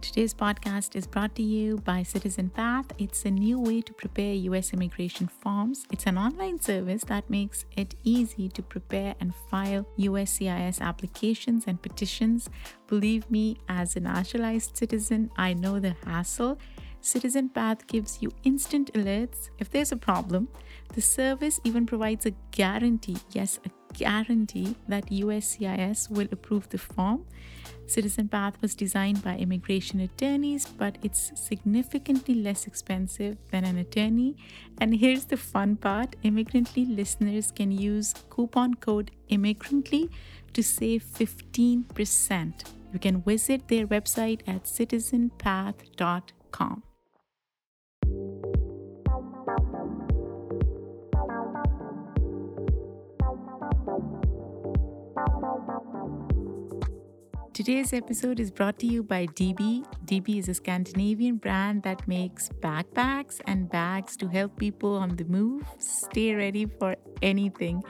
Today's podcast is brought to you by Citizen Path. It's a new way to prepare US immigration forms. It's an online service that makes it easy to prepare and file USCIS applications and petitions. Believe me, as a naturalized citizen, I know the hassle. Citizen Path gives you instant alerts if there's a problem. The service even provides a guarantee yes, a guarantee that USCIS will approve the form. Citizen Path was designed by immigration attorneys, but it's significantly less expensive than an attorney. And here's the fun part Immigrantly listeners can use coupon code Immigrantly to save 15%. You can visit their website at citizenpath.com. Today's episode is brought to you by DB. DB is a Scandinavian brand that makes backpacks and bags to help people on the move stay ready for anything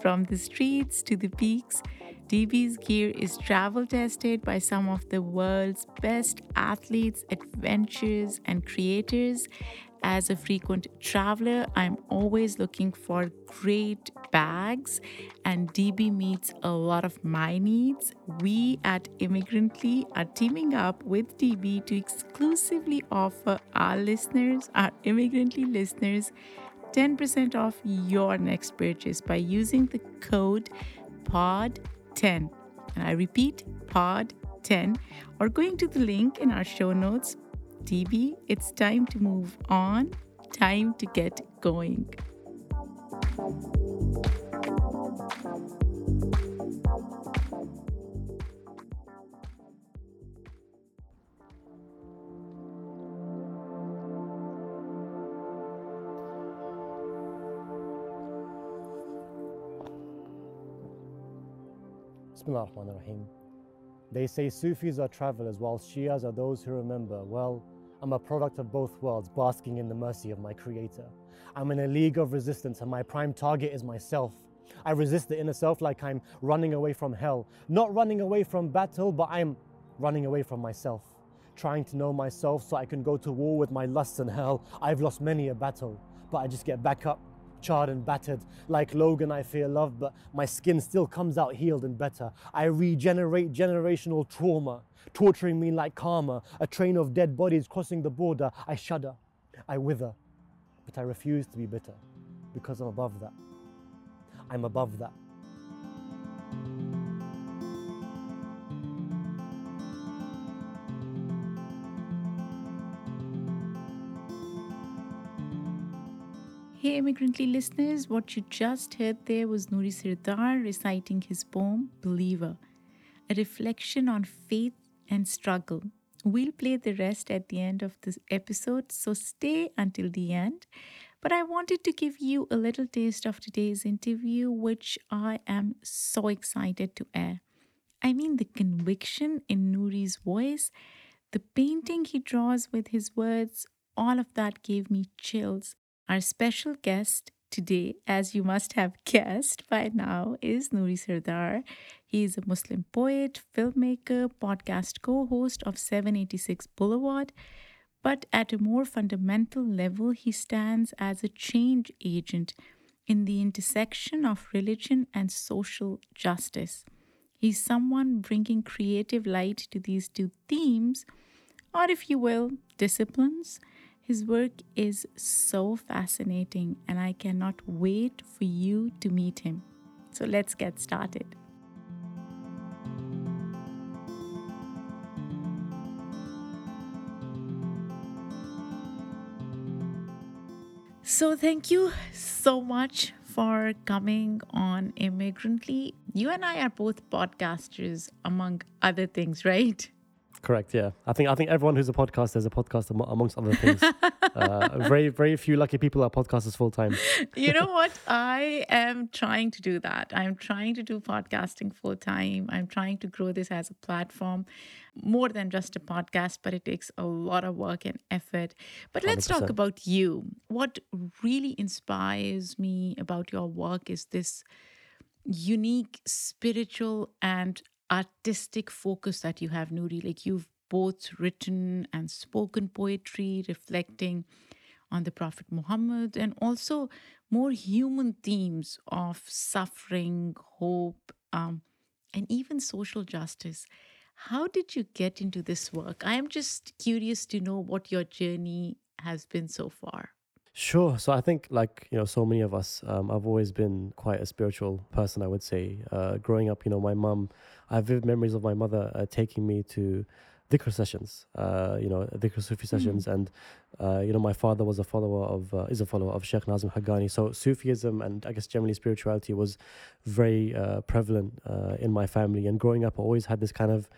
from the streets to the peaks. DB's gear is travel tested by some of the world's best athletes, adventurers, and creators, as a frequent traveler, I'm always looking for great bags, and DB meets a lot of my needs. We at Immigrantly are teaming up with DB to exclusively offer our listeners, our Immigrantly listeners, 10% off your next purchase by using the code POD10. And I repeat, POD10, or going to the link in our show notes DB, it's time to move on, time to get going. Ar-Rahman ar-Rahim. They say Sufis are travelers while Shias are those who remember. Well, I'm a product of both worlds, basking in the mercy of my Creator. I'm in a league of resistance, and my prime target is myself. I resist the inner self like I'm running away from hell. Not running away from battle, but I'm running away from myself. Trying to know myself so I can go to war with my lusts and hell. I've lost many a battle, but I just get back up charred and battered. Like Logan, I fear love, but my skin still comes out healed and better. I regenerate generational trauma, torturing me like karma. A train of dead bodies crossing the border. I shudder, I wither, but I refuse to be bitter because I'm above that. I'm above that. Hey, Immigrantly listeners, what you just heard there was Nouri Sardar reciting his poem, Believer, a reflection on faith and struggle. We'll play the rest at the end of this episode, so stay until the end. But I wanted to give you a little taste of today's interview, which I am so excited to air. I mean, the conviction in Nouri's voice, the painting he draws with his words, all of that gave me chills. Our special guest today, as you must have guessed by now, is Nouri Sardar. He is a Muslim poet, filmmaker, podcast co host of 786 Boulevard. But at a more fundamental level, he stands as a change agent in the intersection of religion and social justice. He's someone bringing creative light to these two themes, or if you will, disciplines his work is so fascinating, and I cannot wait for you to meet him. So let's get started. So, thank you so much for coming on Immigrantly. You and I are both podcasters, among other things, right? Correct. Yeah, I think I think everyone who's a podcaster is a podcaster amongst other things. uh, very very few lucky people are podcasters full time. you know what? I am trying to do that. I'm trying to do podcasting full time. I'm trying to grow this as a platform, more than just a podcast. But it takes a lot of work and effort. But let's 100%. talk about you. What really inspires me about your work is this unique spiritual and artistic focus that you have, Nouri. Like you've both written and spoken poetry reflecting on the Prophet Muhammad and also more human themes of suffering, hope, um, and even social justice. How did you get into this work? I am just curious to know what your journey has been so far. Sure. So I think, like you know, so many of us, um, I've always been quite a spiritual person. I would say, uh, growing up, you know, my mum, I have vivid memories of my mother uh, taking me to dhikr sessions, uh, you know, dhikr Sufi mm-hmm. sessions, mm. and uh, you know, my father was a follower of uh, is a follower of Sheikh Nazim Haqqani. So Sufism and I guess generally spirituality was very uh, prevalent uh, in my family. And growing up, I always had this kind of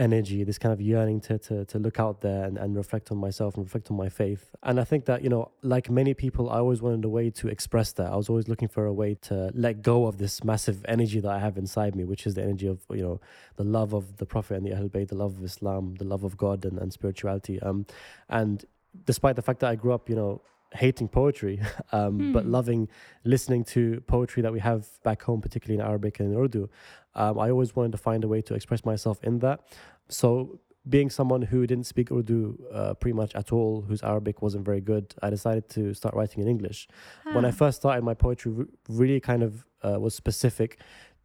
energy, this kind of yearning to to, to look out there and, and reflect on myself and reflect on my faith. And I think that, you know, like many people, I always wanted a way to express that. I was always looking for a way to let go of this massive energy that I have inside me, which is the energy of, you know, the love of the Prophet and the Ahlul Bayt, the love of Islam, the love of God and, and spirituality. Um and despite the fact that I grew up, you know, hating poetry, um, hmm. but loving listening to poetry that we have back home, particularly in Arabic and Urdu. Um, I always wanted to find a way to express myself in that. So, being someone who didn't speak Urdu uh, pretty much at all, whose Arabic wasn't very good, I decided to start writing in English. When I first started, my poetry really kind of uh, was specific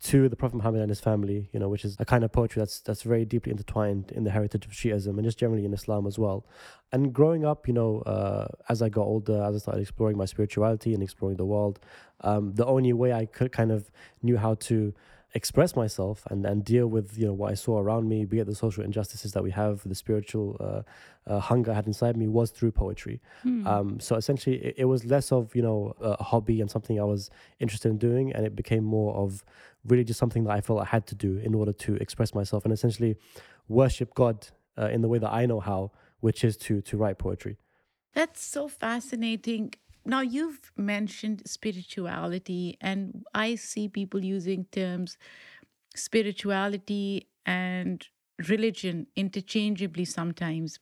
to the Prophet Muhammad and his family, you know, which is a kind of poetry that's that's very deeply intertwined in the heritage of Shiism and just generally in Islam as well. And growing up, you know, uh, as I got older, as I started exploring my spirituality and exploring the world, um, the only way I could kind of knew how to express myself and, and deal with you know what I saw around me, be it the social injustices that we have, the spiritual uh, uh, hunger I had inside me, was through poetry. Hmm. Um, so essentially, it, it, was less of you know a hobby and something I was interested in doing, and it became more of really just something that I felt I had to do in order to express myself and essentially worship God uh, in the way that I know how, which is to to write poetry. That's so fascinating now you've mentioned spirituality and i see people using terms spirituality and religion interchangeably sometimes.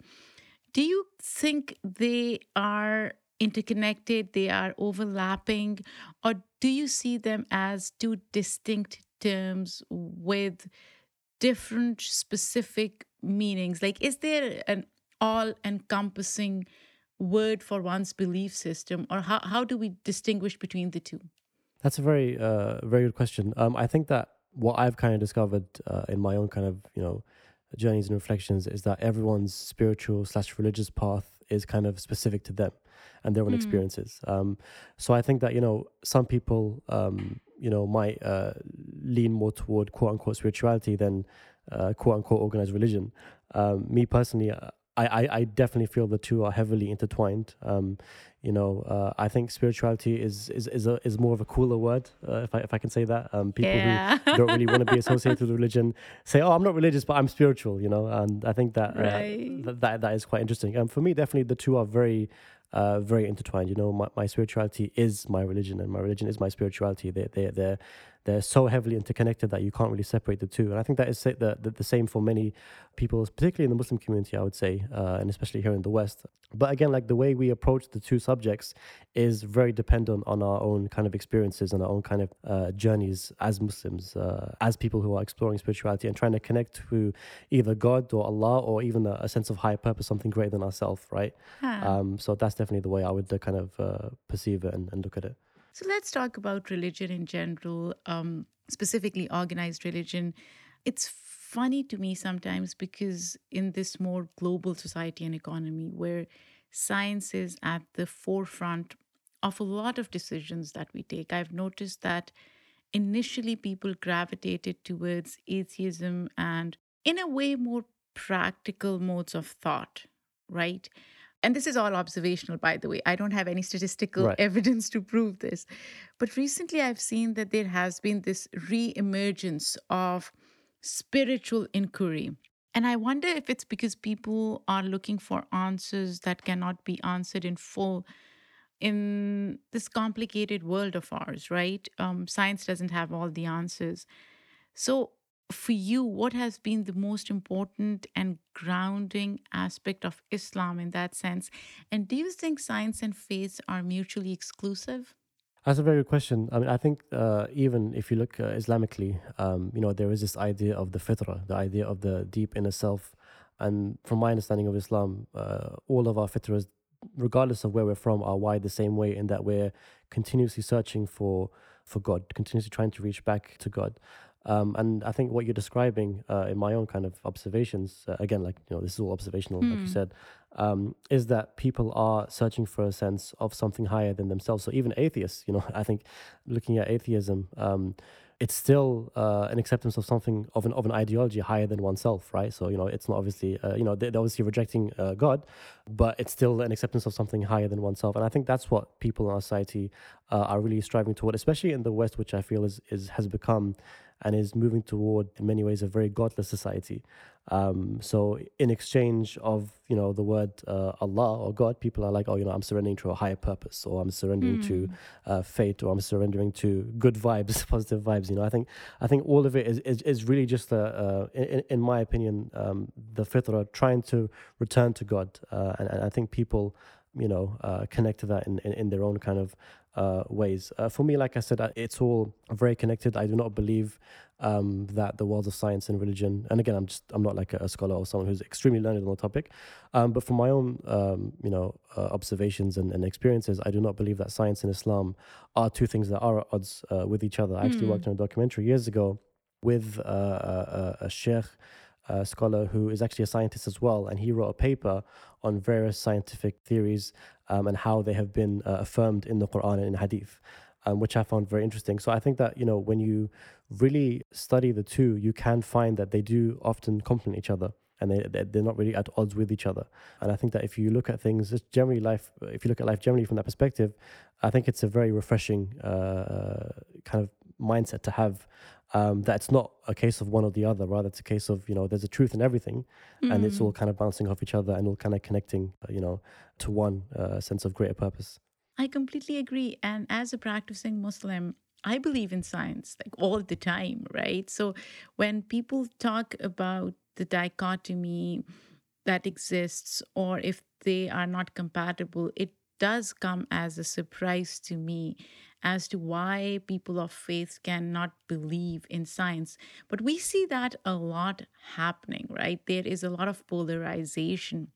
Do you think they are interconnected they are overlapping or do you see them as two distinct terms with different specific meanings? Like is there an all encompassing word for one's belief system, or how, how do we distinguish between the two? That's a very uh, very good question. Um, I think that what I've kind of discovered uh, in my own kind of you know journeys and reflections is that everyone's spiritual slash religious path is kind of specific to them and their own mm. experiences. Um, so I think that you know some people um, you know might uh, lean more toward quote unquote spirituality than uh, quote unquote organized religion. Um, me personally, uh, I, I, I definitely feel the two are heavily intertwined. Um, you know, uh, I think spirituality is is is, a, is more of a cooler word, uh, if I if I can say that. Um, people yeah. who don't really want to be associated with religion say, "Oh, I'm not religious, but I'm spiritual." You know, and I think that uh, right. th- that that is quite interesting. Um, for me, definitely the two are very uh, very intertwined. You know, my, my spirituality is my religion, and my religion is my spirituality. They they they're they're so heavily interconnected that you can't really separate the two. And I think that is the, the, the same for many people, particularly in the Muslim community, I would say, uh, and especially here in the West. But again, like the way we approach the two subjects is very dependent on our own kind of experiences and our own kind of uh, journeys as Muslims, uh, as people who are exploring spirituality and trying to connect to either God or Allah or even a, a sense of higher purpose, something greater than ourselves, right? Huh. Um, so that's definitely the way I would uh, kind of uh, perceive it and, and look at it. So let's talk about religion in general, um, specifically organized religion. It's funny to me sometimes because in this more global society and economy where science is at the forefront of a lot of decisions that we take, I've noticed that initially people gravitated towards atheism and, in a way, more practical modes of thought, right? And this is all observational by the way. I don't have any statistical right. evidence to prove this. But recently i've seen that there has been this re-emergence of spiritual inquiry. And i wonder if it's because people are looking for answers that cannot be answered in full in this complicated world of ours right? Um, science doesn't have all the answers. So for you, what has been the most important and grounding aspect of Islam in that sense? And do you think science and faith are mutually exclusive? That's a very good question. I mean, I think uh, even if you look uh, Islamically, um, you know, there is this idea of the fitrah, the idea of the deep inner self, And from my understanding of Islam, uh, all of our fitras, regardless of where we're from, are wired the same way in that we're continuously searching for for God, continuously trying to reach back to God. Um, and I think what you're describing uh, in my own kind of observations, uh, again, like, you know, this is all observational, like you said, um, is that people are searching for a sense of something higher than themselves. So even atheists, you know, I think looking at atheism, um, it's still uh, an acceptance of something of an of an ideology higher than oneself, right? So you know, it's not obviously uh, you know they're obviously rejecting uh, God, but it's still an acceptance of something higher than oneself, and I think that's what people in our society uh, are really striving toward, especially in the West, which I feel is is has become and is moving toward, in many ways, a very godless society. Um, so, in exchange of you know the word uh, Allah or God, people are like, oh, you know, I'm surrendering to a higher purpose, or I'm surrendering mm. to uh, fate, or I'm surrendering to good vibes, positive vibes. You know, I think I think all of it is is, is really just a, in, in my opinion, um, the fitra trying to return to God, uh, and, and I think people you know uh, connect to that in, in, in, their own kind of uh, ways. Uh, for me, like I said, uh, it's all very connected. I do not believe um, that the worlds of science and religion, and again, I'm just I'm not like a, a scholar or someone who's extremely learned on the topic, um, but from my own um, you know uh, observations and, and, experiences, I do not believe that science and Islam are two things that are at odds uh, with each other. I actually mm. worked on a documentary years ago with uh, a, a, a sheikh uh, scholar who is actually a scientist as well, and he wrote a paper on various scientific theories um, and how they have been uh, affirmed in the Quran and in Hadith, um, which I found very interesting. So I think that you know when you really study the two, you can find that they do often complement each other. And they, they're not really at odds with each other. And I think that if you look at things, just generally life, if you look at life generally from that perspective, I think it's a very refreshing uh, kind of mindset to have um, that it's not a case of one or the other. Rather, it's a case of you know there's a truth in everything, mm. and it's all mm. kind of bouncing off each other and all kind of connecting, uh, you know, to one uh, sense of greater purpose. I completely agree. And as a practicing Muslim, I believe in science like all the time, right? So when people talk about the dichotomy that exists, or if they are not compatible, it does come as a surprise to me as to why people of faith cannot believe in science. But we see that a lot happening, right? There is a lot of polarization.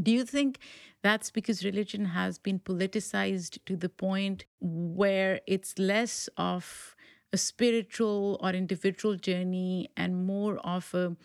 Do you think that's because religion has been politicized to the point where it's less of a spiritual or individual journey and more of a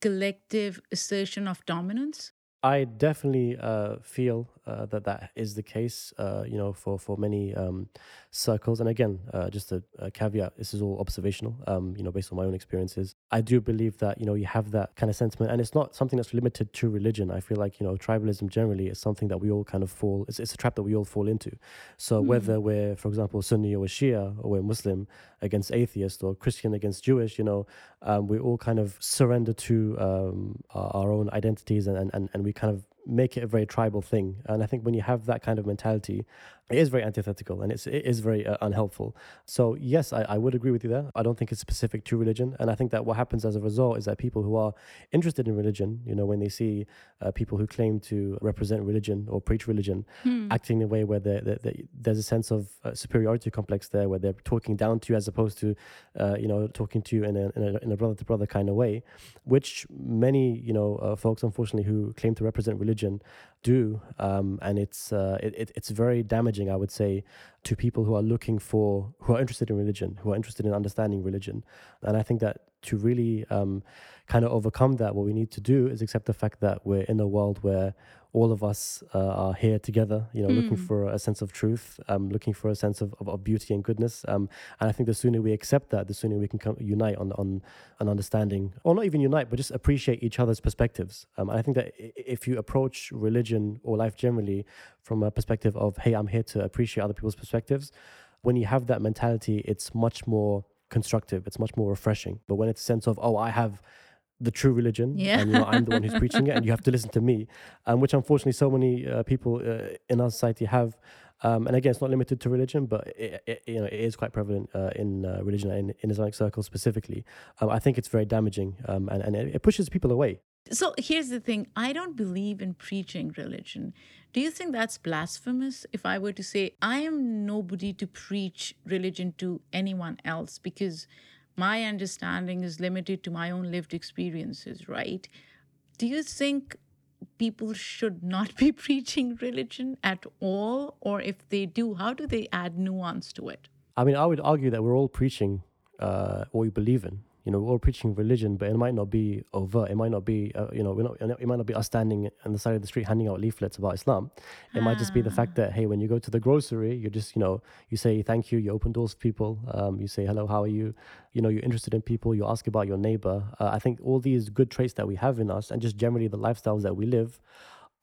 collective assertion of dominance? I definitely uh, feel uh, that that is the case, uh, you know, for for many um, circles. And again, uh, just a, a, caveat: this is all observational, um, you know, based on my own experiences. I do believe that you know you have that kind of sentiment, and it's not something that's limited to religion. I feel like you know tribalism generally is something that we all kind of fall. It's, it's a trap that we all fall into. So mm. whether we're, for example, Sunni or Shia, or we're Muslim against atheist, or Christian against Jewish, you know, um, we all kind of surrender to um, our, our, own identities, and, and and we kind of make it a very tribal thing. And I think when you have that kind of mentality, it is very antithetical and it's, it is very uh, unhelpful. So, yes, I, I would agree with you there. I don't think it's specific to religion. And I think that what happens as a result is that people who are interested in religion, you know, when they see uh, people who claim to represent religion or preach religion hmm. acting in a way where they're, they're, they're, there's a sense of uh, superiority complex there, where they're talking down to you as opposed to, uh, you know, talking to you in a, in a, in a brother to brother kind of way, which many, you know, uh, folks, unfortunately, who claim to represent religion do, um, and it's uh, it, it's very damaging, I would say, to people who are looking for who are interested in religion, who are interested in understanding religion, and I think that to really um, kind of overcome that, what we need to do is accept the fact that we're in a world where all of us uh, are here together, you know, mm. looking for a sense of truth, um, looking for a sense of, of, of beauty and goodness. Um, and I think the sooner we accept that, the sooner we can come, unite on, on an understanding, or not even unite, but just appreciate each other's perspectives. Um, and I think that if you approach religion or life generally from a perspective of, hey, I'm here to appreciate other people's perspectives, when you have that mentality, it's much more constructive, it's much more refreshing. But when it's a sense of, oh, I have the true religion yeah. and you know i'm the one who's preaching it and you have to listen to me um, which unfortunately so many uh, people uh, in our society have um, and again it's not limited to religion but it, it you know it is quite prevalent uh, in uh, religion in, in islamic circles specifically um, i think it's very damaging um, and, and it, it pushes people away so here's the thing I don't believe in preaching religion. Do you think that's blasphemous if I were to say, I am nobody to preach religion to anyone else because my understanding is limited to my own lived experiences, right? Do you think people should not be preaching religion at all? Or if they do, how do they add nuance to it? I mean, I would argue that we're all preaching uh, what we believe in you know, we're all preaching religion, but it might not be overt. It might not be, uh, you know, we're not, it might not be us standing on the side of the street handing out leaflets about Islam. It ah. might just be the fact that, hey, when you go to the grocery, you're just, you know, you say thank you, you open doors for people, um, you say hello, how are you? You know, you're interested in people, you ask about your neighbor. Uh, I think all these good traits that we have in us and just generally the lifestyles that we live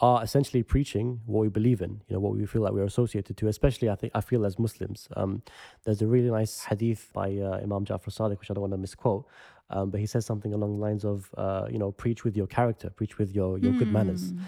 are essentially preaching what we believe in, you know, what we feel like we're associated to, especially I think I feel as Muslims. Um, there's a really nice hadith by uh, Imam Ja'far Sadiq, which I don't want to misquote, um, but he says something along the lines of, uh, you know, preach with your character, preach with your, your mm. good manners. Hmm.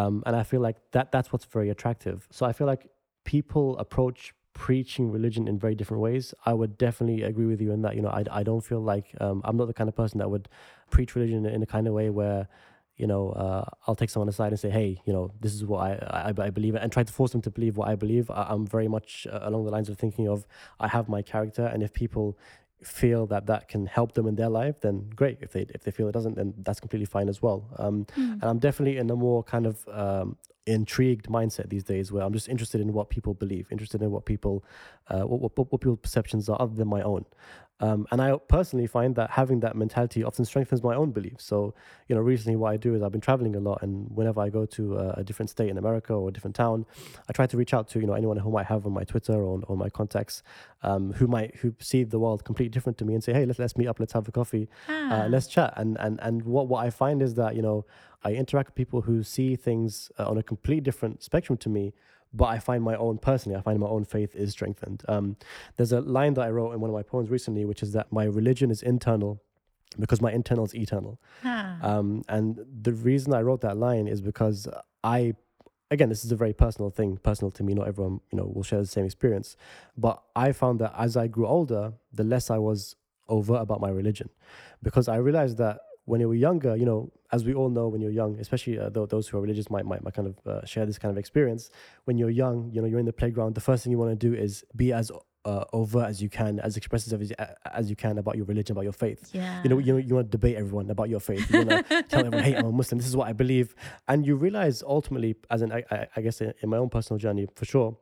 Um, and I feel like that that's what's very attractive. So I feel like people approach preaching religion in very different ways. I would definitely agree with you in that, you know, I, I don't feel like um, I'm not the kind of person that would preach religion in a kind of way where, you know, uh, I'll take someone aside and say, hey, you know, this is what I, I, I believe, and try to force them to believe what I believe. I, am very much uh, along the lines of thinking of I have my character, and if people feel that that can help them in their life, then great. If they if they feel it doesn't, then that's completely fine as well. Um, mm. And I'm definitely in a more kind of um, intrigued mindset these days, where I'm just interested in what people believe, interested in what people, uh, what, what what people's perceptions are other than my own. Um, and I personally find that having that mentality often strengthens my own beliefs. So, you know, recently what I do is I've been traveling a lot, and whenever I go to a, a different state in America or a different town, I try to reach out to you know anyone who might have on my Twitter or on, my contacts, um, who might who see the world completely different to me, and say, hey, let's let's meet up, let's have a coffee, uh, ah. uh, let's chat. And and and what what I find is that you know I interact with people who see things uh, on a completely different spectrum to me but I find my own personally, I find my own faith is strengthened. Um, there's a line that I wrote in one of my poems recently, which is that my religion is internal because my internal is eternal. Huh. Um, and the reason I wrote that line is because I, again, this is a very personal thing, personal to me. Not everyone, you know, will share the same experience. But I found that as I grew older, the less I was overt about my religion, because I realized that when you were younger, you know, as we all know, when you're young, especially uh, those who are religious might, might, might kind of uh, share this kind of experience. When you're young, you know, you're in the playground, the first thing you want to do is be as uh, overt as you can, as expressive as, as you can about your religion, about your faith. Yeah. You know, you, you want to debate everyone about your faith. You want to tell everyone, hey, I'm a Muslim, this is what I believe. And you realize ultimately, as in, I, I, I guess in, in my own personal journey, for sure,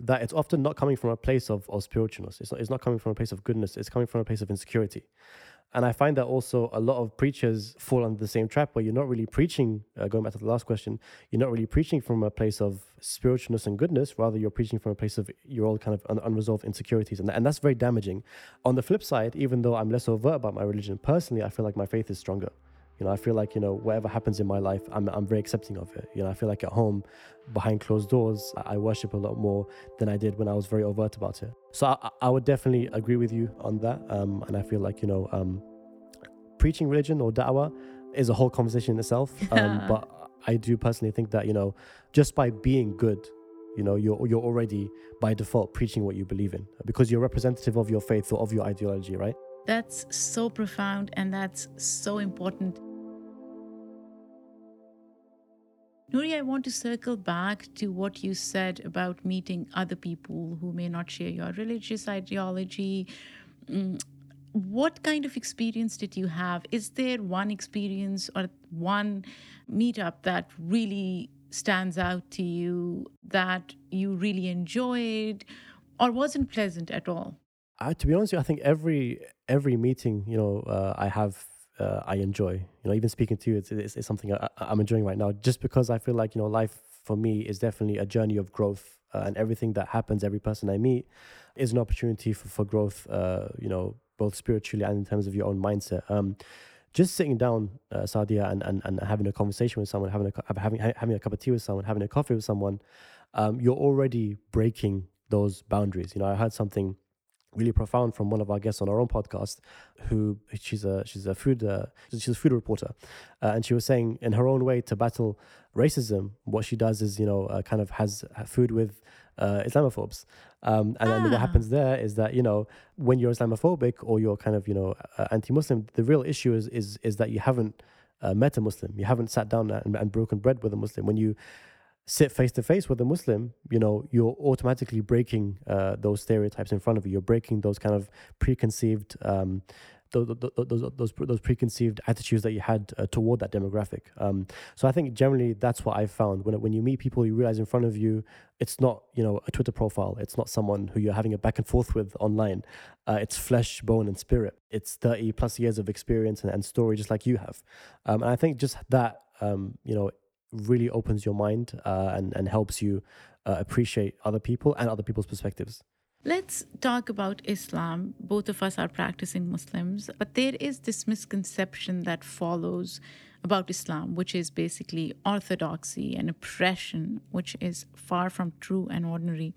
that it's often not coming from a place of, of spiritualness. It's not, it's not coming from a place of goodness. It's coming from a place of insecurity. And I find that also a lot of preachers fall under the same trap where you're not really preaching, uh, going back to the last question, you're not really preaching from a place of spiritualness and goodness, rather, you're preaching from a place of your old kind of un- unresolved insecurities. And, and that's very damaging. On the flip side, even though I'm less overt about my religion, personally, I feel like my faith is stronger. You know, I feel like, you know, whatever happens in my life, I'm, I'm very accepting of it. You know, I feel like at home, behind closed doors, I worship a lot more than I did when I was very overt about it. So I, I would definitely agree with you on that. Um, and I feel like, you know, um, preaching religion or da'wah is a whole conversation in itself. Um, but I do personally think that, you know, just by being good, you know, you're, you're already by default preaching what you believe in because you're representative of your faith or of your ideology, right? That's so profound and that's so important. Nouri, I want to circle back to what you said about meeting other people who may not share your religious ideology. Mm, what kind of experience did you have? Is there one experience or one meetup that really stands out to you that you really enjoyed or wasn't pleasant at all? Uh, to be honest, I think every every meeting you know uh, I have uh, I enjoy. You know, even speaking to you, it's, it's, it's something I, am enjoying right now. Just because I feel like you know, life for me is definitely a journey of growth, uh, and everything that happens, every person I meet, is an opportunity for for growth. Uh, you know, both spiritually and in terms of your own mindset. Um, just sitting down, uh, Saadia, and, and, and having a conversation with someone, having a having having a cup of tea with someone, having a coffee with someone, um, you're already breaking those boundaries. You know, I heard something really profound from one of our guests on our own podcast, who she's a she's a food uh, she's a food reporter, uh, and she was saying in her own way to battle racism, what she does is you know uh, kind of has food with uh, Islamophobes, um, and ah. then what happens there is that you know when you're Islamophobic or you're kind of you know uh, anti-Muslim, the real issue is is is that you haven't uh, met a Muslim, you haven't sat down and, and broken bread with a Muslim. When you sit face to face with a Muslim, you know, you're automatically breaking uh, those stereotypes in front of you. You're breaking those kind of preconceived um, those, those, those, preconceived attitudes that you had uh, toward that demographic. Um, so I think generally that's what I've found. When, when you meet people, you realize in front of you, it's not, you know, a Twitter profile. It's not someone who you're having a back and forth with online. Uh, it's flesh, bone, and spirit. It's 30 plus years of experience and, and story, just like you have. Um, and I think just that, um, you know, really opens your mind uh, and, and helps you uh, appreciate other people and other people's perspectives. Let's talk about Islam. Both of us are practicing Muslims, but there is this misconception that follows about Islam, which is basically orthodoxy and oppression, which is far from true and ordinary.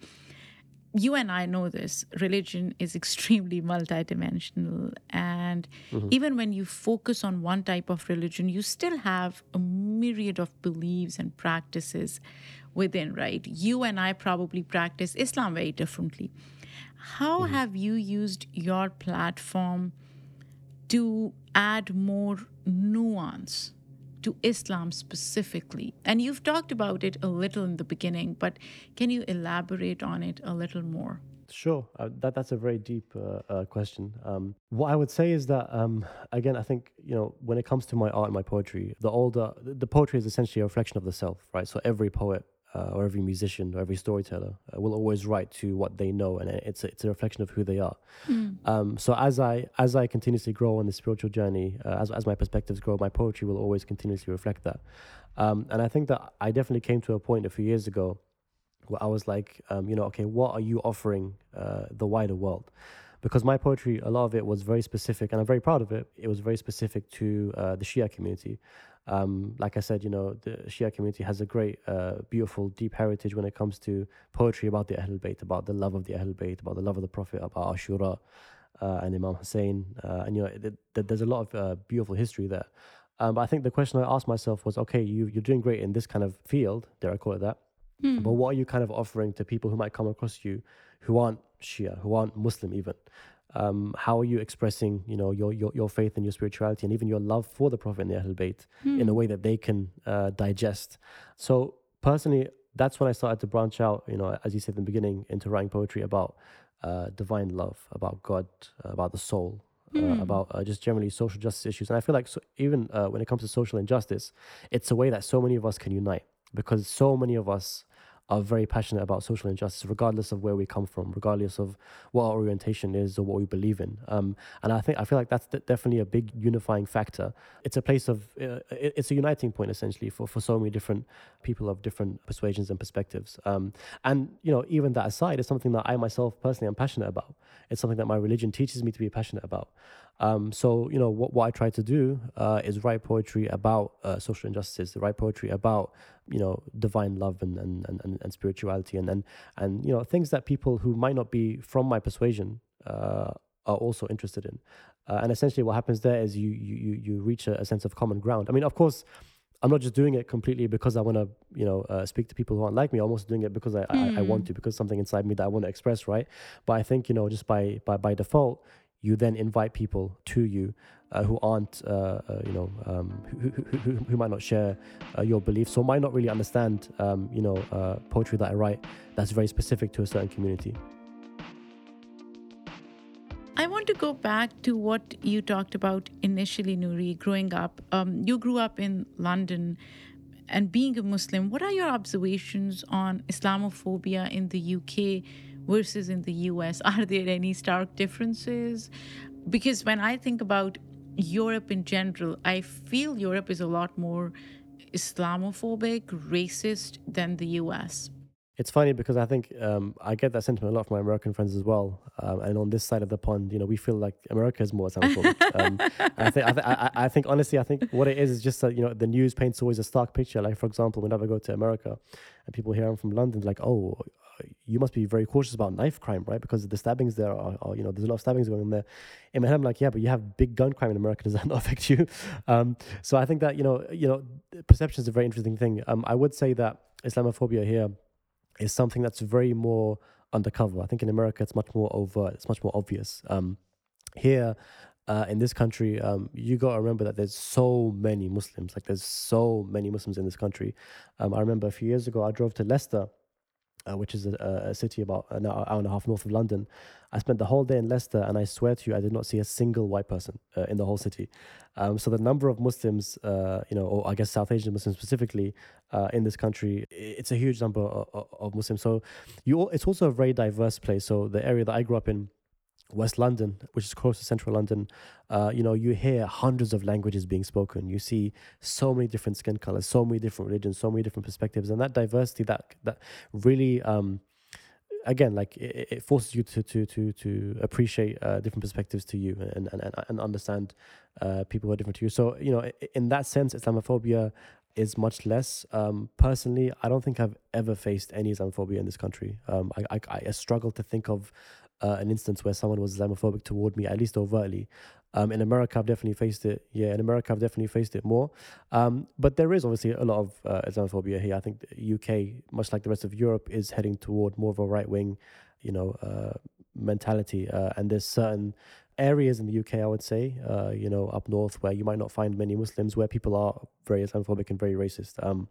You and I know this. Religion is extremely multidimensional. And mm-hmm. even when you focus on one type of religion, you still have a myriad of beliefs and practices within, right? You and I probably practice Islam very differently. How mm-hmm. have you used your platform to add more nuance to Islam specifically? And you've talked about it a little in the beginning, but can you elaborate on it a little more? Sure, uh, that that's a very deep uh, uh, question. Um, what I would say is that um, again, I think you know when it comes to my art and my poetry, the older the poetry is essentially a reflection of the self, right? So every poet uh, or every musician or every storyteller uh, will always write to what they know, and it's a, it's a reflection of who they are. Mm. Um, so as I as I continuously grow on the spiritual journey, uh, as as my perspectives grow, my poetry will always continuously reflect that. Um, and I think that I definitely came to a point a few years ago where I was like, um, you know, okay, what are you offering uh, the wider world? Because my poetry, a lot of it was very specific, and I'm very proud of it. It was very specific to uh, the Shia community. Um, like I said, you know, the Shia community has a great, uh, beautiful, deep heritage when it comes to poetry about the Ahlul Bayt, about the love of the Ahlul Bayt, about the love of the Prophet, about Ashura uh, and Imam Hussein. Uh, and, you know, it, it, there's a lot of uh, beautiful history there. Um, but I think the question I asked myself was, okay, you, you're doing great in this kind of field, dare I call it that. Mm. But what are you kind of offering to people who might come across you who aren't Shia, who aren't Muslim even? Um, how are you expressing you know your, your your faith and your spirituality and even your love for the prophet and the Ahlul Bayt hmm. in a way that they can uh, digest so personally that's when I started to branch out you know as you said in the beginning into writing poetry about uh, divine love about God uh, about the soul uh, hmm. about uh, just generally social justice issues and I feel like so even uh, when it comes to social injustice it's a way that so many of us can unite because so many of us are very passionate about social injustice, regardless of where we come from, regardless of what our orientation is or what we believe in. Um, and I think I feel like that's definitely a big unifying factor. It's a place of uh, it's a uniting point essentially for for so many different people of different persuasions and perspectives. Um, and you know, even that aside, it's something that I myself personally am passionate about. It's something that my religion teaches me to be passionate about. Um, so you know what, what I try to do uh, is write poetry about uh, social injustices, write poetry about you know divine love and and, and, and spirituality and, and and you know things that people who might not be from my persuasion uh, are also interested in. Uh, and essentially, what happens there is you you you reach a, a, sense of common ground. I mean, of course. I'm not just doing it completely because I want to, you know, uh, speak to people who aren't like me. I'm also doing it because I, mm. I, I, want hmm. to, because something inside me that I want to express, right? But I think, you know, just by by by default, you then invite people to you uh, who aren't, uh, uh, you know, um, who, who, who, who, might not share uh, your beliefs or might not really understand, um, you know, uh, poetry that I write that's very specific to a certain community. I want to go back to what you talked about initially, Nouri, growing up. Um, you grew up in London and being a Muslim. What are your observations on Islamophobia in the UK? Versus in the US? Are there any stark differences? Because when I think about Europe in general, I feel Europe is a lot more Islamophobic, racist than the US. It's funny because I think um, I get that sentiment a lot from my American friends as well. Um, and on this side of the pond, you know, we feel like America is more Islamophobic. um, I, think, I, th- I, I, think, honestly, I think what it is is just that, you know, the news paints always a stark picture. Like, for example, whenever I go to America and people hear I'm from London, like, oh, you must be very cautious about knife crime, right? Because the stabbings there are, are, you know, there's a lot of stabbings going on there. In my head, I'm like, yeah, but you have big gun crime in America. Does that not affect you? Um, so I think that you know, you know, perception is a very interesting thing. Um, I would say that Islamophobia here is something that's very more undercover. I think in America it's much more overt. It's much more obvious. Um, here. Uh, in this country, um, you got to remember that there's so many Muslims. Like there's so many Muslims in this country. Um, I remember a few years ago, I drove to Leicester, uh, which is a, a, city about an hour, hour, and a half north of London. I spent the whole day in Leicester, and I swear to you, I did not see a single white person uh, in the whole city. Um, so the number of Muslims, uh, you know, or I guess South Asian Muslims specifically, uh, in this country, it's a huge number of, of Muslims. So you, it's also a very diverse place. So the area that I grew up in West London, which is close to central London, uh, you know, you hear hundreds of languages being spoken. You see so many different skin colors, so many different religions, so many different perspectives, and that diversity that that really, um, again, like it, it, forces you to to to to appreciate uh, different perspectives to you and and and understand uh, people who are different to you. So you know, in that sense, Islamophobia is much less. Um, personally, I don't think I've ever faced any Islamophobia in this country. Um, I, I, I struggle to think of uh, an instance where someone was Islamophobic toward me, at least overtly. Um, in America, I've definitely faced it. Yeah, in America, I've definitely faced it more. Um, but there is obviously a lot of uh, Islamophobia here. I think the UK, much like the rest of Europe, is heading toward more of a right wing, you know, uh, mentality. Uh, and there's certain areas in the UK, I would say, uh, you know, up north, where you might not find many Muslims, where people are very Islamophobic and very racist. Um,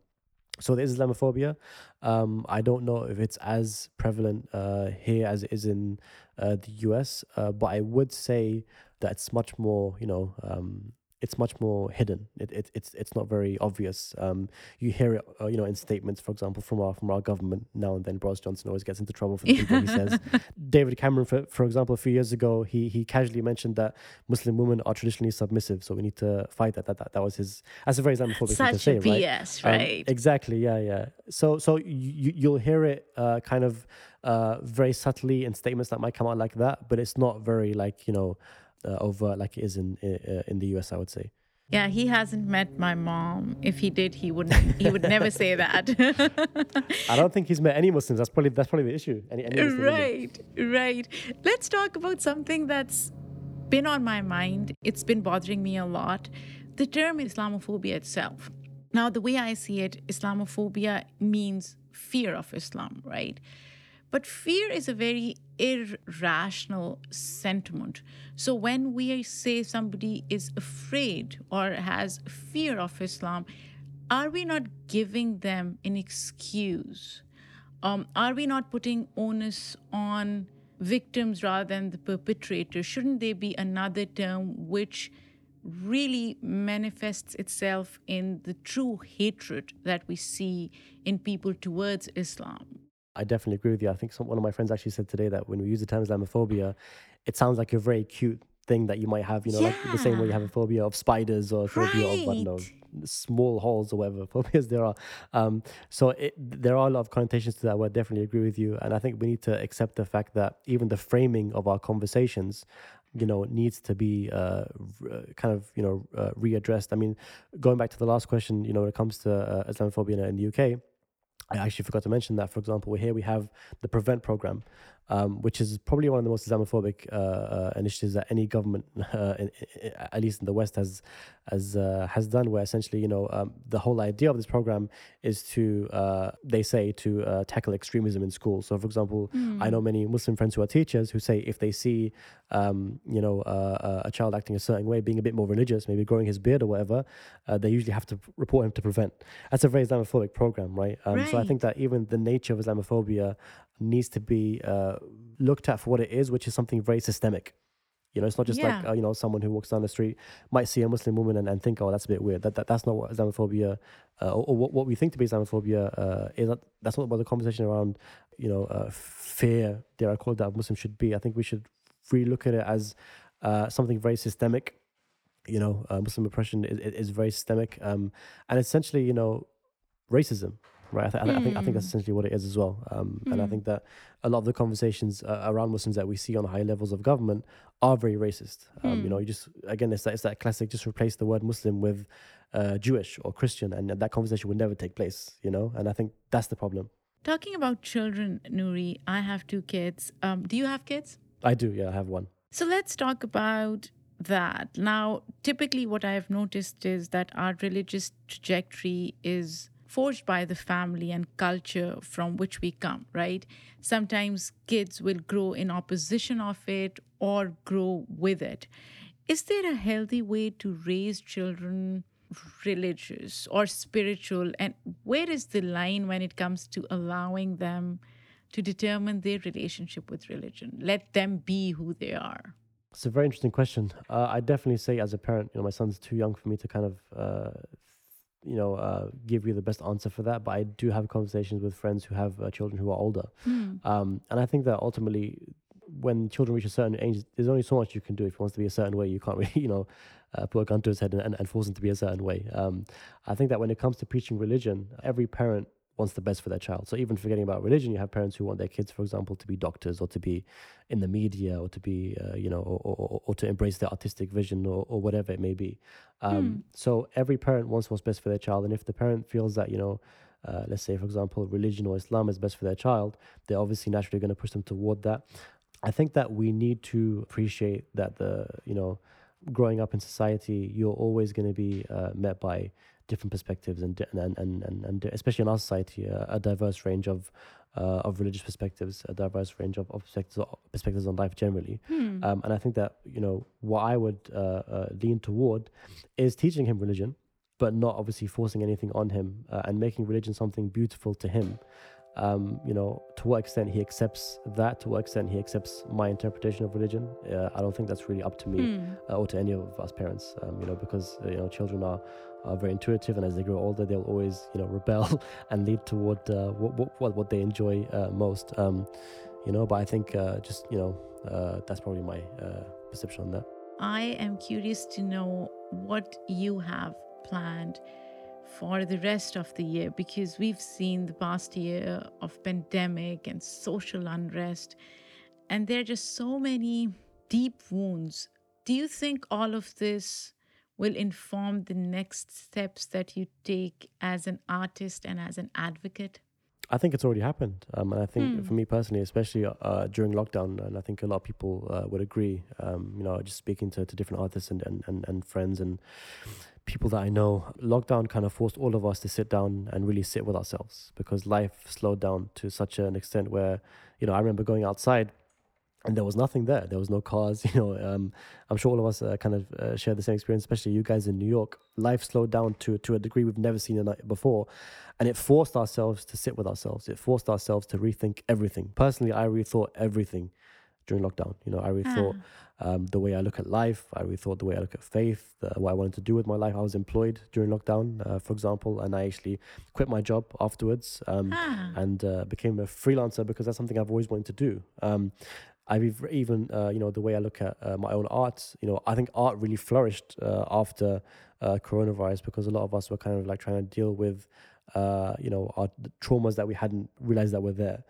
so there is Islamophobia. Um, I don't know if it's as prevalent uh, here as it is in uh, the US, uh, but I would say that it's much more, you know, um, it's much more hidden. It, it it's it's not very obvious. Um, you hear it, uh, you know, in statements, for example, from our from our government now and then. Boris Johnson always gets into trouble for the things he says. David Cameron, for, for example, a few years ago, he he casually mentioned that Muslim women are traditionally submissive, so we need to fight that. That that, that was his. That's a very Islamophobic Such thing to say, BS, right? Um, right? exactly. Yeah, yeah. So so you you'll hear it uh, kind of uh, very subtly in statements that might come out like that, but it's not very like you know uh, over like it is in uh, in the US, I would say. Yeah, he hasn't met my mom. If he did, he wouldn't. He would never say that. I don't think he's met any Muslims. That's probably that's probably the issue. Any, any right, right. Let's talk about something that's been on my mind. It's been bothering me a lot. The term Islamophobia itself. Now, the way I see it, Islamophobia means fear of Islam, right? But fear is a very irrational sentiment. So when we say somebody is afraid or has fear of Islam, are we not giving them an excuse? Um, are we not putting onus on victims rather than the perpetrator? Shouldn't there be another term which really manifests itself in the true hatred that we see in people towards Islam? I definitely agree with you. I think some, one of my friends actually said today that when we use the term Islamophobia, it sounds like a very cute thing that you might have, you know, yeah. like the same way you have a phobia of spiders or a phobia of, I don't know, small holes or whatever phobias there are. Um, so it, there are a lot of connotations to that where I definitely agree with you. And I think we need to accept the fact that even the framing of our conversations you know needs to be uh, kind of you know uh, readdressed. I mean, going back to the last question, you know, when it comes to uh, Islamophobia in the UK, I actually forgot to mention that, for example, here we have the Prevent program, um, which is probably one of the most Islamophobic uh, uh, initiatives that any government, uh, in, in, at least in the West, has has uh, has done. Where essentially, you know, um, the whole idea of this program is to, uh, they say, to uh, tackle extremism in schools. So, for example, mm. I know many Muslim friends who are teachers who say if they see, um, you know, a child acting a certain way, being a bit more religious, maybe growing his beard or whatever, they usually have to report him to Prevent. That's a very Islamophobic program, right? Um, right. So I think that even the nature of Islamophobia needs to be uh, looked at for what it is, which is something very systemic. You know, it's not just yeah. like uh, you know someone who walks down the street might see a Muslim woman and, and think, oh, that's a bit weird. That, that that's not what Islamophobia uh, or, or, what, what we think to be Islamophobia uh, is. That, that's not what the conversation around you know uh, fear, dare I call it that, Muslims should be. I think we should really look at it as uh, something very systemic. You know, uh, Muslim oppression is, is very systemic, um, and essentially, you know, racism right? I, th- mm. I, think I think that's hmm. essentially what it is as well. Um, mm. And I hmm. think that a lot of the conversations uh, around Muslims that we see on high levels of government are very racist. Um, mm. You know, you just again, it's that it's that classic. Just replace the word Muslim with uh, Jewish or Christian, and that conversation would never take place. You know, and I think that's the problem. Talking about children, Nouri, I have two kids. Um, do you have kids? I do. Yeah, I have one. So let's talk about that. Now, typically, what I have noticed is that our religious trajectory is forged by the family and culture from which we come, right? Sometimes kids will grow in opposition of it or grow with it. Is there a healthy way to raise children religious or spiritual? And where is the line when it comes to allowing them to determine their relationship with religion? Let them be who they are. It's a very interesting question. Uh, I definitely say, as a parent, you know, my son's too young for me to kind of, uh, you know, uh, give you the best answer for that. But I do have conversations with friends who have uh, children who are older, Hmm. um, and I think that ultimately, when children reach a certain age, there's only so much you can do. If he wants to be a certain way, you can't really, you know, uh, put a gun to his head and, and, and force him to be a certain way. Um, I think that when it comes to preaching religion, every parent wants the best for their child. So even forgetting about religion, you have parents who want their kids, for example, to be doctors or to be in the media or to be, uh, you know, or, or, or to embrace their artistic vision or, or whatever it may be. Um, So every parent wants what's best for their child, and if the parent feels that, you know, uh, let's say, for example, religion or Islam is best for their child, they're obviously naturally going to push them toward that. I think that we need to appreciate that the, you know, growing up in society, you're always going to be uh, met by different perspectives and and and and, and especially in our society, uh, a diverse range of uh, of religious perspectives, a diverse range of, of perspectives perspectives on life generally. Hmm. Um, and I think that you know what I would uh, uh, lean toward is teaching him religion, but not obviously forcing anything on him uh, and making religion something beautiful to him. Um, you know, to what extent he accepts that, to what extent he accepts my interpretation of religion, uh, I don't think that's really up to me Hmm. uh, or to any of us parents. Um, you know, because uh, you know children are, are very intuitive, and as they grow older, they'll always you know rebel and lead toward uh, what, what what they enjoy uh, most. Um, you know, but I think uh, just you know uh, that's probably my uh, perception on that. I am curious to know what you have planned for the rest of the year because we've seen the past year of pandemic and social unrest and there are just so many deep wounds. Do you think all of this will inform the next steps that you take as an artist and as an advocate? I think it's already happened, um, and I think Hmm. for me personally, especially uh, during lockdown, and I think a lot of people uh, would agree. Um, you know, just speaking to, to different artists and, and, and, and friends and people that I know, lockdown kind of forced all of us to sit down and really sit with ourselves because life slowed down to such an extent where, you know, I remember going outside and there was nothing there. There was no cars. You know, um, I'm sure all of us uh, kind of uh, share the same experience, especially you guys in New York. Life slowed down to to a degree we've never seen it before, and it forced ourselves to sit with ourselves. It forced ourselves to rethink everything. Personally, I rethought everything during lockdown. You know, I rethought um, the way I look at life. I rethought the way I look at faith, uh, what I wanted to do with my life. I was employed during lockdown, uh, for example, and I actually quit my job afterwards. Um, Ah. and uh, became a freelancer because that's something I've always wanted to do. Um, I've even, uh, you know, the way I look at uh, my own art, you know, I think art really flourished uh, after uh, coronavirus because a lot of us were kind of like trying to deal with, uh, you know, our traumas that we hadn't realized that were there.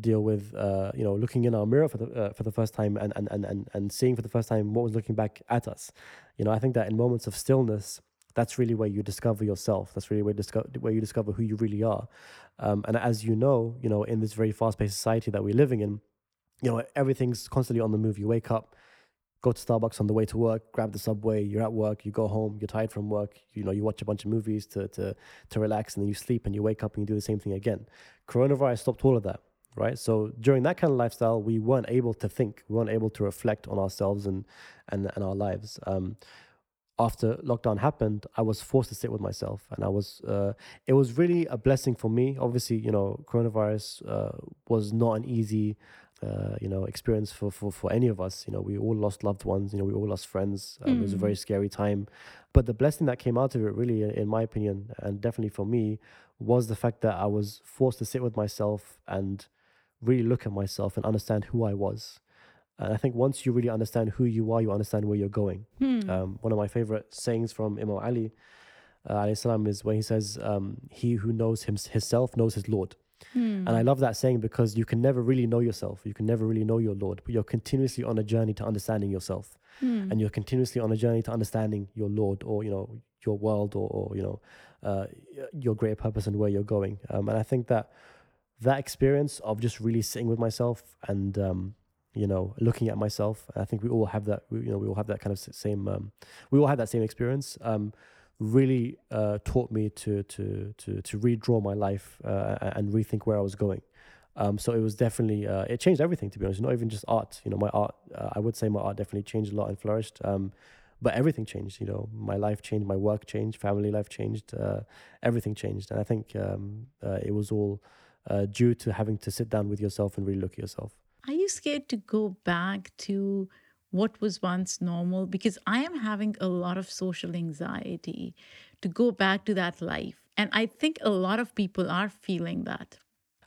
Deal with, uh, you know, looking in our mirror for the uh, for the first time and, and and and and seeing for the first time what was looking back at us. You know, I think that in moments of stillness, that's really where you discover yourself. That's really where discover where you discover who you really are. Um, and as you know, you know, in this very fast-paced society that we're living in, you know, everything's constantly on the move. You wake up, go to Starbucks on the way to work, grab the subway. You're at work. You go home. You're tired from work. You know, you watch a bunch of movies to to to relax, and then you sleep, and you wake up and you do the same thing again. Coronavirus stopped all of that. Right. So during that kind of lifestyle, we weren't able to think. We weren't able to reflect on ourselves and and, and our lives. Um, after lockdown happened, I was forced to sit with myself, and I was. Uh, it was really a blessing for me. Obviously, you know, coronavirus uh, was not an easy, uh, you know, experience for, for for any of us. You know, we all lost loved ones. You know, we all lost friends. Um, It was a very scary time, but the blessing that came out of it, really, in my opinion, and definitely for me, was the fact that I was forced to sit with myself and really look at myself and understand who I was. And I think once you really understand who you are, you understand where you're going. Hmm. Um, one of my favorite sayings from Imam Ali, uh, salam, is when he says, um, "He who knows him, himself knows his Lord." Hmm. And I love that saying because you can never really know yourself. You can never really know your Lord, but you're continuously on a journey to understanding yourself, Hmm. and you're continuously on a journey to understanding your Lord, or you know your world, or, or you know uh, your greater purpose and where you're going. Um, and I think that that experience of just really sitting with myself and um, you know looking at myself, I think we all have that. We, you know, we all have that kind of same. Um, we all have that same experience. Um, really uh, taught me to to to to redraw my life uh, and rethink where I was going. Um, so it was definitely uh, it changed everything to be honest. Not even just art. You know, my art. Uh, I would say my art definitely changed a lot and flourished. Um, but everything changed. You know, my life changed, my work changed, family life changed, uh, everything changed, and I think um, uh, it was all uh, due to having to sit down with yourself and really look at yourself. Are you scared to go back to what was once normal? Because I am having a lot of social anxiety to go back to that life. And I think a lot of people are feeling that.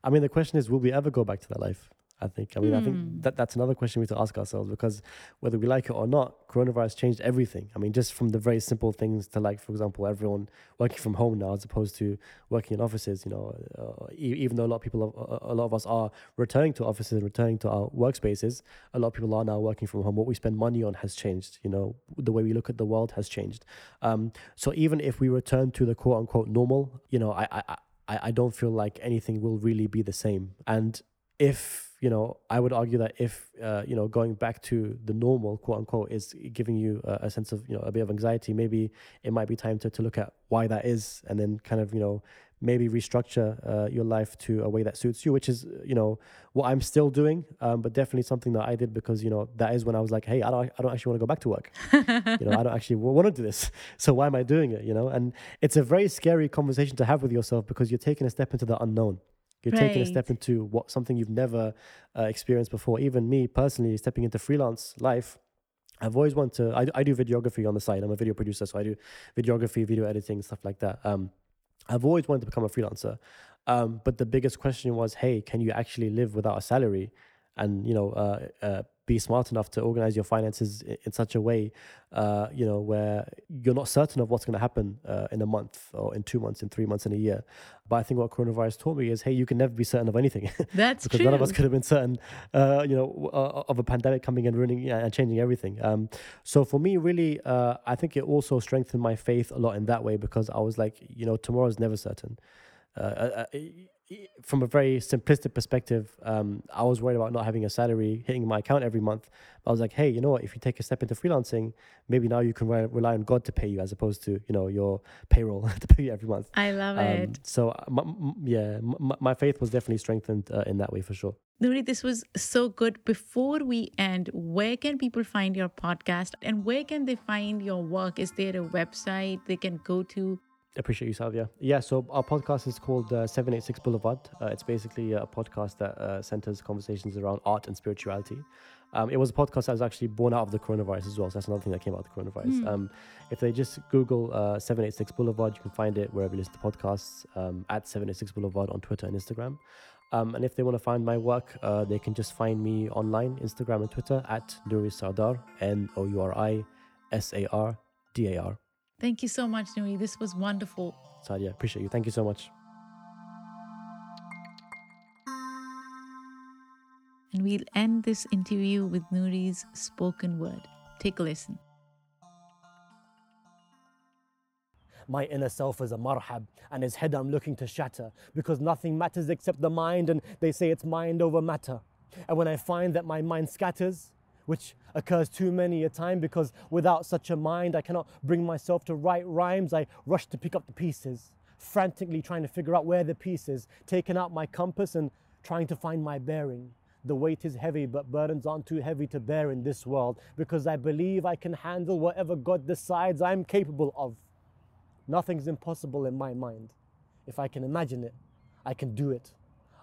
I mean, the question is, will we ever go back to that life? I think. I mean, I think Hmm. that that's another question we have to ask ourselves because whether we like it or not, coronavirus changed everything. I mean, just from the very simple things to like, for example, everyone working from home now as opposed to working in offices. You know, uh, even though a lot of people, a lot of us are returning to offices and returning to our workspaces, a lot of people are now working from home. What we spend money on has changed. You know, the way we look at the world has changed. Um, so even if we return to the quote unquote normal, you know, I, I, I, I don't feel like anything will really be the same. And if you know, I would argue that if uh, you know going back to the normal quote unquote is giving you a, a sense of you know a bit of anxiety, maybe it might be time to to look at why that is, and then kind of you know maybe restructure uh, your life to a way that suits you, which is you know what I'm still doing, um, but definitely something that I did because you know that is when I was like, hey, I don't I don't actually want to go back to work. you know, I don't actually want to do this. So why am I doing it? You know, and it's a very scary conversation to have with yourself because you're taking a step into the unknown. You're taking a step into what something you've never uh, experienced before. Even me personally, stepping into freelance life, I've always wanted to. I, I do videography on the side. I'm a video producer, so I do videography, video editing, stuff like that. Um, I've always wanted to become a freelancer, um, but the biggest question was, hey, can you actually live without a salary? And you know, uh, uh, be smart enough to organize your finances in, such a way, uh, you know, where you're not certain of what's going to happen uh, in a month or in two months, in three months, in a year. But I think what coronavirus taught me is, hey, you can never be certain of anything. That's because true. none of us could have been certain, uh, you know, uh, of a pandemic coming and ruining and changing everything. Um, so for me, really, uh, I think it also strengthened my faith a lot in that way because I was like, you know, tomorrow's never certain. Uh, from a very simplistic perspective, um, I was worried about not having a salary hitting my account every month. But I was like, hey, you know what? If you take a step into freelancing, maybe now you can re- rely on God to pay you as opposed to you know your payroll to pay you every month. I love Um, it. so uh, m- m- yeah, m- m- my faith was definitely strengthened uh, in that way for sure. Nouri, this was so good. Before we end, where can people find your podcast and where can they find your work? Is there a website they can go to? Appreciate you, Saadia. Yeah, so our podcast is called uh, 786 Boulevard. Uh, it's basically a podcast that uh, centers conversations around art and spirituality. Um, it was a podcast that was actually born out of the coronavirus as well. So that's another thing that came out of the coronavirus. Um, if they just Google uh, 786 Boulevard, you can find it wherever you listen to podcasts um, at 786 Boulevard on Twitter and Instagram. Um, and if they want to find my work, uh, they can just find me online, Instagram and Twitter at Nouri Sardar, N O U R I S A R D A R. Thank you so much, Nouri. This was wonderful. Saadia, appreciate you. Thank you so much. And we'll end this interview with Nouri's spoken word. Take a listen. My inner self is a marhab, and his head I'm looking to shatter, because nothing matters except the mind, and they say it's mind over matter. And when I find that my mind scatters, which occurs too many a time, because without such a mind I cannot bring myself to write rhymes, I rush to pick up the pieces, frantically trying to figure out where the piece is, taking out my compass and trying to find my bearing. The weight is heavy, but burdens aren't too heavy to bear in this world, because I believe I can handle whatever God decides I'm capable of. Nothing's impossible in my mind. If I can imagine it, I can do it.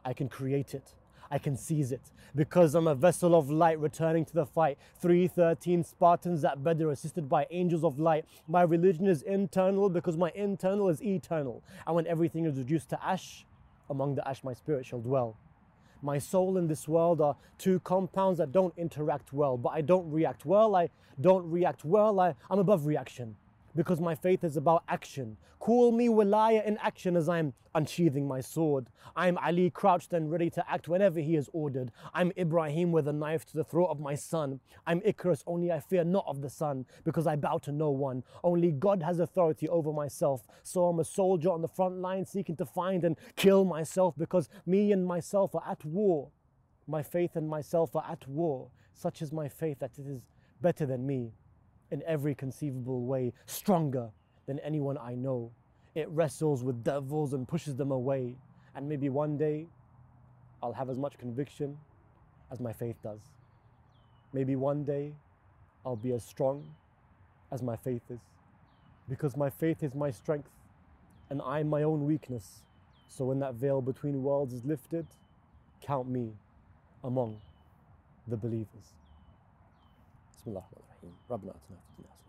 I can create it. I can seize it. Because I'm a vessel of light returning to the fight. 313 Spartans at Badr assisted by angels of light. My religion is internal because my internal is eternal. And when everything is reduced to ash, among the ash my spirit shall dwell. My soul and this world are two compounds that don't interact well, but I don't react well. I don't react well. I, I'm above reaction because my faith is about action. Call me Walaya in action as I'm unsheathing my sword. I'm Ali crouched and ready to act whenever he is ordered. I'm Ibrahim with a knife to the throat of my son. I'm Icarus, only I fear not of the sun because I bow to no one. Only God has authority over myself. So I'm a soldier on the front line seeking to find and kill myself because me and myself are at war. My faith and myself are at war. Such is my faith that it is better than me in every conceivable way, stronger than anyone I know. It wrestles with devils and pushes them away. And maybe one day I'll have as much conviction as my faith does. Maybe one day I'll be as strong as my faith is. Because my faith is my strength and I'm my own weakness. So when that veil between worlds is lifted, count me among the believers. Bismillah problem att den här